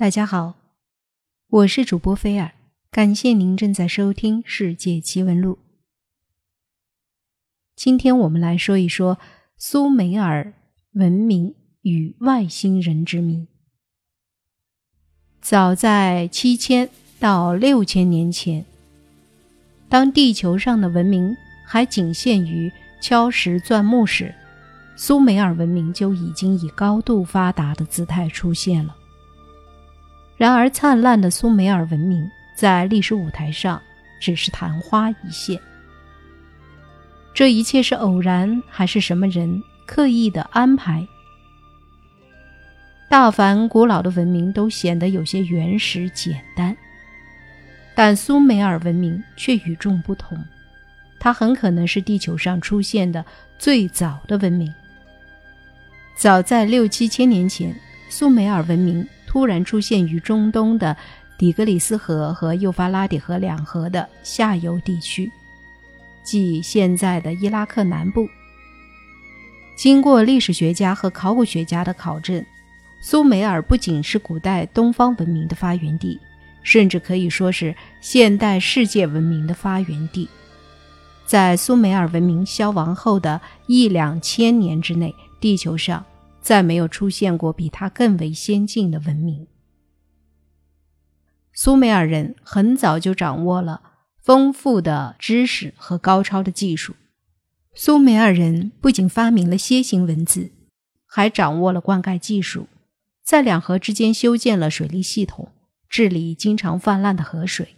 大家好，我是主播菲尔，感谢您正在收听《世界奇闻录》。今天我们来说一说苏美尔文明与外星人之谜。早在七千到六千年前，当地球上的文明还仅限于敲石钻木时，苏美尔文明就已经以高度发达的姿态出现了。然而，灿烂的苏美尔文明在历史舞台上只是昙花一现。这一切是偶然，还是什么人刻意的安排？大凡古老的文明都显得有些原始简单，但苏美尔文明却与众不同。它很可能是地球上出现的最早的文明。早在六七千年前，苏美尔文明。突然出现于中东的底格里斯河和幼发拉底河两河的下游地区，即现在的伊拉克南部。经过历史学家和考古学家的考证，苏美尔不仅是古代东方文明的发源地，甚至可以说是现代世界文明的发源地。在苏美尔文明消亡后的一两千年之内，地球上。再没有出现过比它更为先进的文明。苏美尔人很早就掌握了丰富的知识和高超的技术。苏美尔人不仅发明了楔形文字，还掌握了灌溉技术，在两河之间修建了水利系统，治理经常泛滥的河水，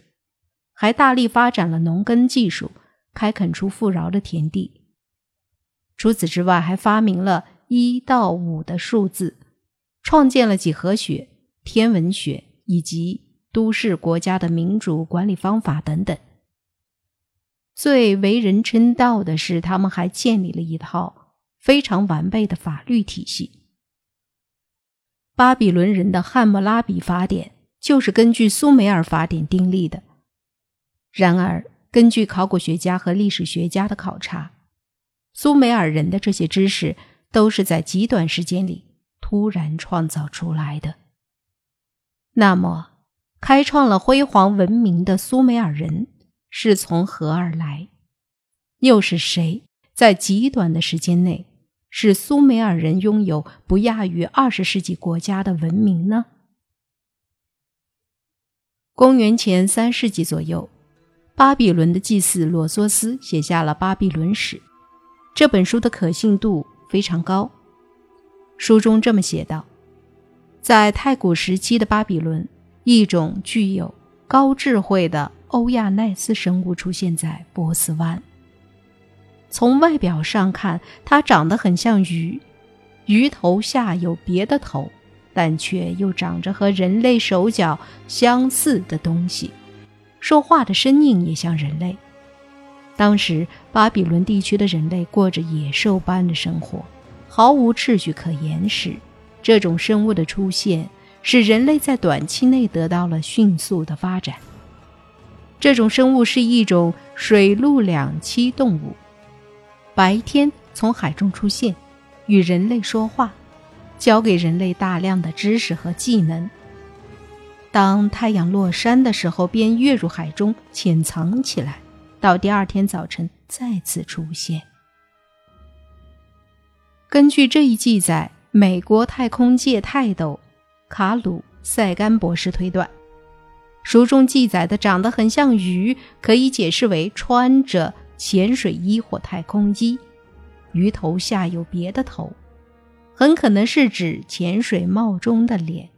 还大力发展了农耕技术，开垦出富饶的田地。除此之外，还发明了。一到五的数字，创建了几何学、天文学以及都市国家的民主管理方法等等。最为人称道的是，他们还建立了一套非常完备的法律体系。巴比伦人的汉谟拉比法典就是根据苏美尔法典订立的。然而，根据考古学家和历史学家的考察，苏美尔人的这些知识。都是在极短时间里突然创造出来的。那么，开创了辉煌文明的苏美尔人是从何而来？又是谁在极短的时间内使苏美尔人拥有不亚于二十世纪国家的文明呢？公元前三世纪左右，巴比伦的祭司罗梭斯写下了《巴比伦史》这本书的可信度。非常高。书中这么写道：在太古时期的巴比伦，一种具有高智慧的欧亚奈斯生物出现在波斯湾。从外表上看，它长得很像鱼，鱼头下有别的头，但却又长着和人类手脚相似的东西，说话的声音也像人类。当时巴比伦地区的人类过着野兽般的生活，毫无秩序可言时，这种生物的出现使人类在短期内得到了迅速的发展。这种生物是一种水陆两栖动物，白天从海中出现，与人类说话，教给人类大量的知识和技能。当太阳落山的时候，便跃入海中潜藏起来。到第二天早晨再次出现。根据这一记载，美国太空界泰斗卡鲁塞甘博士推断，书中记载的长得很像鱼，可以解释为穿着潜水衣或太空衣，鱼头下有别的头，很可能是指潜水帽中的脸。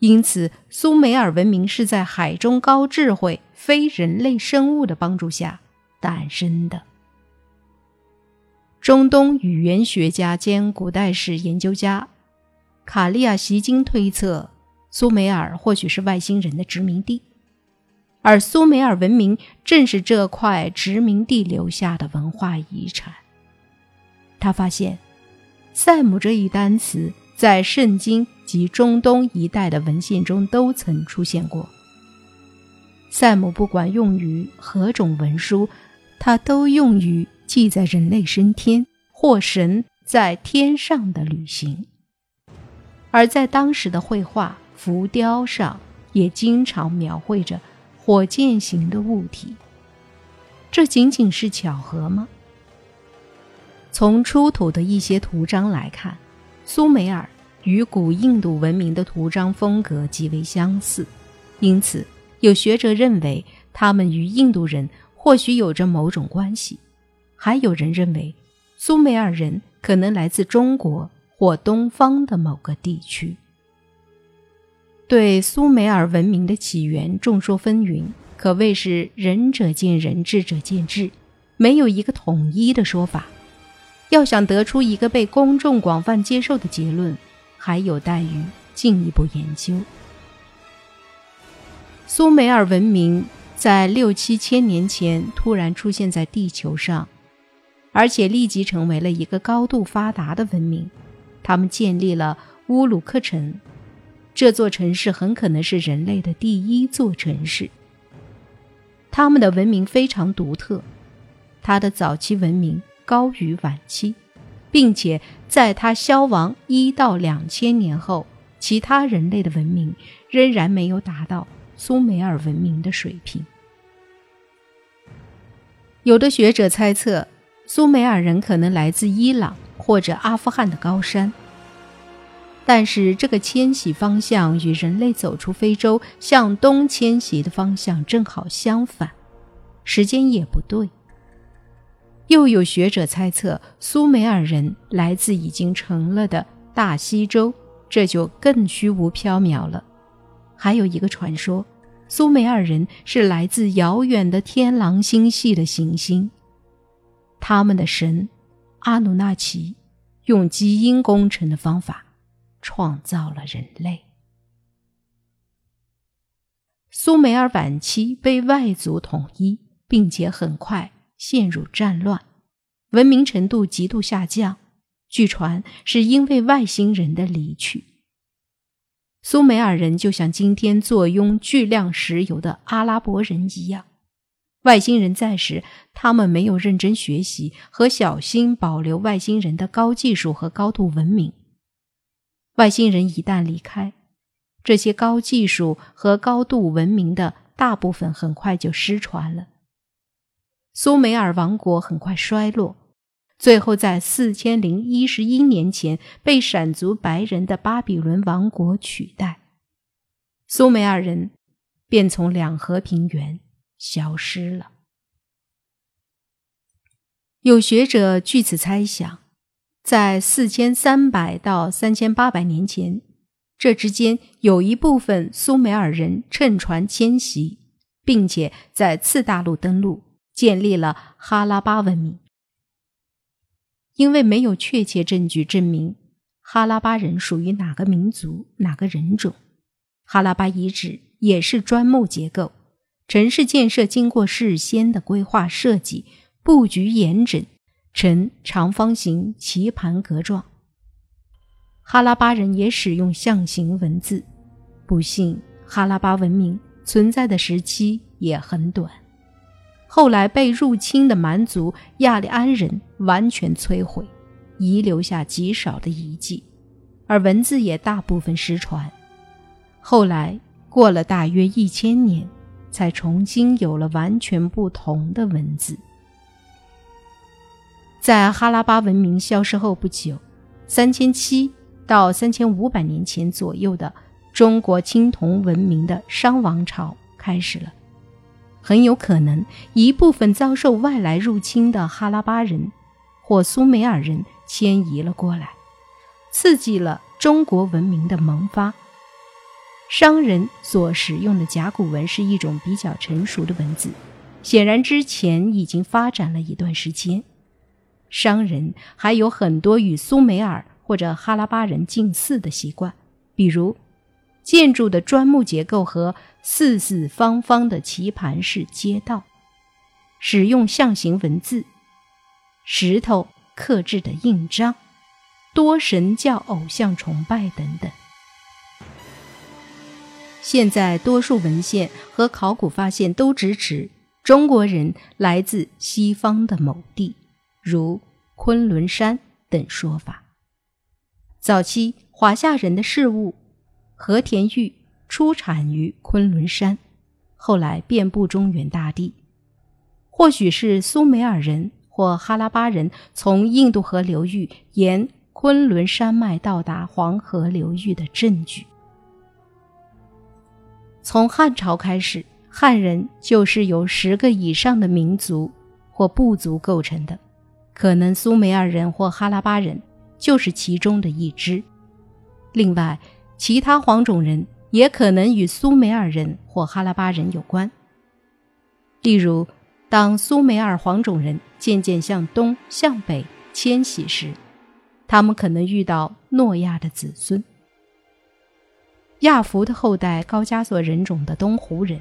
因此，苏美尔文明是在海中高智慧非人类生物的帮助下诞生的。中东语言学家兼古代史研究家卡利亚席金推测，苏美尔或许是外星人的殖民地，而苏美尔文明正是这块殖民地留下的文化遗产。他发现“塞姆”这一单词。在圣经及中东一带的文献中都曾出现过。塞姆不管用于何种文书，它都用于记载人类升天或神在天上的旅行。而在当时的绘画、浮雕上也经常描绘着火箭形的物体。这仅仅是巧合吗？从出土的一些图章来看，苏美尔与古印度文明的图章风格极为相似，因此有学者认为他们与印度人或许有着某种关系。还有人认为，苏美尔人可能来自中国或东方的某个地区。对苏美尔文明的起源众说纷纭，可谓是仁者见仁，智者见智，没有一个统一的说法。要想得出一个被公众广泛接受的结论，还有待于进一步研究。苏美尔文明在六七千年前突然出现在地球上。而且立即成为了一个高度发达的文明。他们建立了乌鲁克城，这座城市很可能是人类的第一座城市。他们的文明非常独特，它的早期文明高于晚期，并且在它消亡一到两千年后，其他人类的文明仍然没有达到苏美尔文明的水平。有的学者猜测。苏美尔人可能来自伊朗或者阿富汗的高山，但是这个迁徙方向与人类走出非洲向东迁徙的方向正好相反，时间也不对。又有学者猜测苏美尔人来自已经成了的大西洲，这就更虚无缥缈了。还有一个传说，苏美尔人是来自遥远的天狼星系的行星。他们的神阿努纳奇用基因工程的方法创造了人类。苏美尔晚期被外族统一，并且很快陷入战乱，文明程度极度下降。据传是因为外星人的离去。苏美尔人就像今天坐拥巨量石油的阿拉伯人一样。外星人在时，他们没有认真学习和小心保留外星人的高技术和高度文明。外星人一旦离开，这些高技术和高度文明的大部分很快就失传了。苏美尔王国很快衰落，最后在四千零一十一年前被闪族白人的巴比伦王国取代，苏美尔人便从两河平原。消失了。有学者据此猜想，在四千三百到三千八百年前，这之间有一部分苏美尔人乘船迁徙，并且在次大陆登陆，建立了哈拉巴文明。因为没有确切证据证明哈拉巴人属于哪个民族、哪个人种，哈拉巴遗址也是砖木结构。城市建设经过事先的规划设计，布局严整，呈长方形棋盘格状。哈拉巴人也使用象形文字。不幸，哈拉巴文明存在的时期也很短，后来被入侵的蛮族亚利安人完全摧毁，遗留下极少的遗迹，而文字也大部分失传。后来过了大约一千年。才重新有了完全不同的文字。在哈拉巴文明消失后不久，三千七到三千五百年前左右的中国青铜文明的商王朝开始了。很有可能一部分遭受外来入侵的哈拉巴人或苏美尔人迁移了过来，刺激了中国文明的萌发。商人所使用的甲骨文是一种比较成熟的文字，显然之前已经发展了一段时间。商人还有很多与苏美尔或者哈拉巴人近似的习惯，比如建筑的砖木结构和四四方方的棋盘式街道，使用象形文字、石头刻制的印章、多神教偶像崇拜等等。现在，多数文献和考古发现都支持中国人来自西方的某地，如昆仑山等说法。早期华夏人的事物和田玉出产于昆仑山，后来遍布中原大地。或许是苏美尔人或哈拉巴人从印度河流域沿昆仑山脉到达黄河流域的证据。从汉朝开始，汉人就是由十个以上的民族或部族构成的，可能苏美尔人或哈拉巴人就是其中的一支。另外，其他黄种人也可能与苏美尔人或哈拉巴人有关。例如，当苏美尔黄种人渐渐向东向北迁徙时，他们可能遇到诺亚的子孙。亚弗的后代高加索人种的东胡人、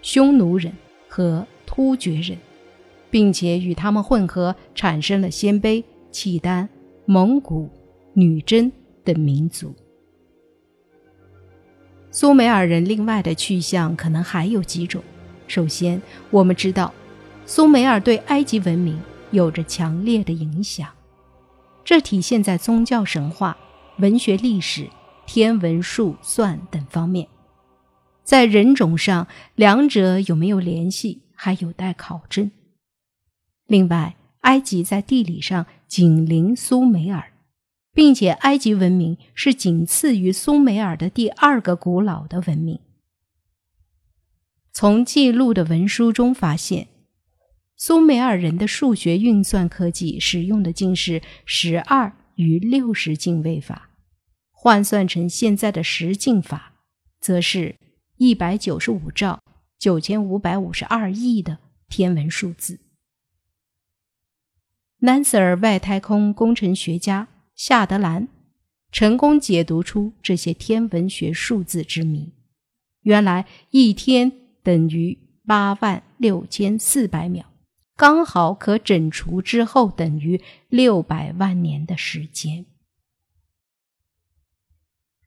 匈奴人和突厥人，并且与他们混合，产生了鲜卑、契丹、蒙古、女真等民族。苏美尔人另外的去向可能还有几种。首先，我们知道，苏美尔对埃及文明有着强烈的影响，这体现在宗教神话、文学历史。天文数算等方面，在人种上，两者有没有联系还有待考证。另外，埃及在地理上紧邻苏美尔，并且埃及文明是仅次于苏美尔的第二个古老的文明。从记录的文书中发现，苏美尔人的数学运算科技使用的竟是十二与六十进位法。换算成现在的十进法，则是一百九十五兆九千五百五十二亿的天文数字。南瑟尔外太空工程学家夏德兰成功解读出这些天文学数字之谜。原来一天等于八万六千四百秒，刚好可整除之后等于六百万年的时间。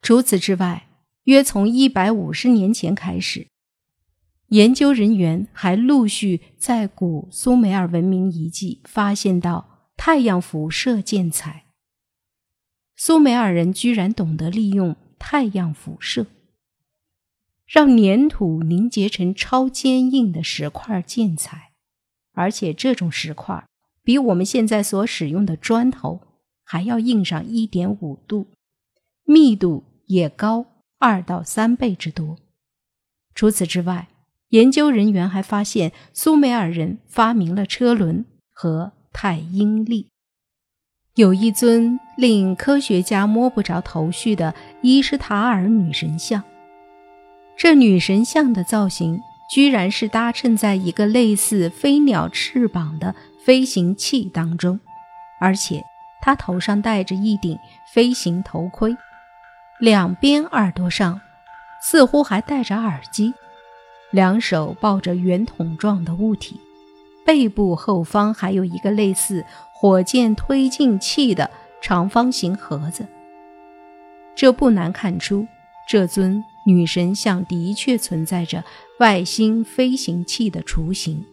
除此之外，约从一百五十年前开始，研究人员还陆续在古苏美尔文明遗迹发现到太阳辐射建材。苏美尔人居然懂得利用太阳辐射，让粘土凝结成超坚硬的石块建材，而且这种石块比我们现在所使用的砖头还要硬上一点五度，密度。也高二到三倍之多。除此之外，研究人员还发现苏美尔人发明了车轮和太阴历。有一尊令科学家摸不着头绪的伊什塔尔女神像，这女神像的造型居然是搭衬在一个类似飞鸟翅膀的飞行器当中，而且她头上戴着一顶飞行头盔。两边耳朵上似乎还戴着耳机，两手抱着圆筒状的物体，背部后方还有一个类似火箭推进器的长方形盒子。这不难看出，这尊女神像的确存在着外星飞行器的雏形。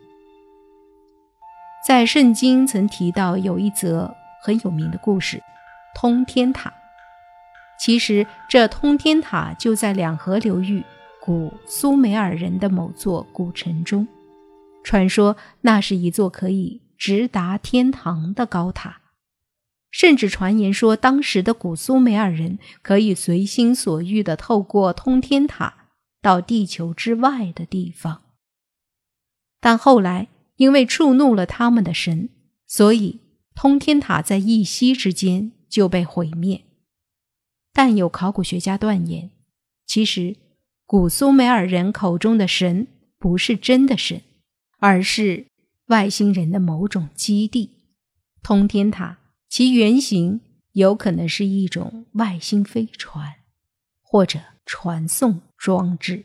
在圣经曾提到有一则很有名的故事——通天塔。其实，这通天塔就在两河流域古苏美尔人的某座古城中。传说那是一座可以直达天堂的高塔，甚至传言说，当时的古苏美尔人可以随心所欲地透过通天塔到地球之外的地方。但后来因为触怒了他们的神，所以通天塔在一夕之间就被毁灭。但有考古学家断言，其实古苏美尔人口中的神不是真的神，而是外星人的某种基地——通天塔。其原型有可能是一种外星飞船，或者传送装置。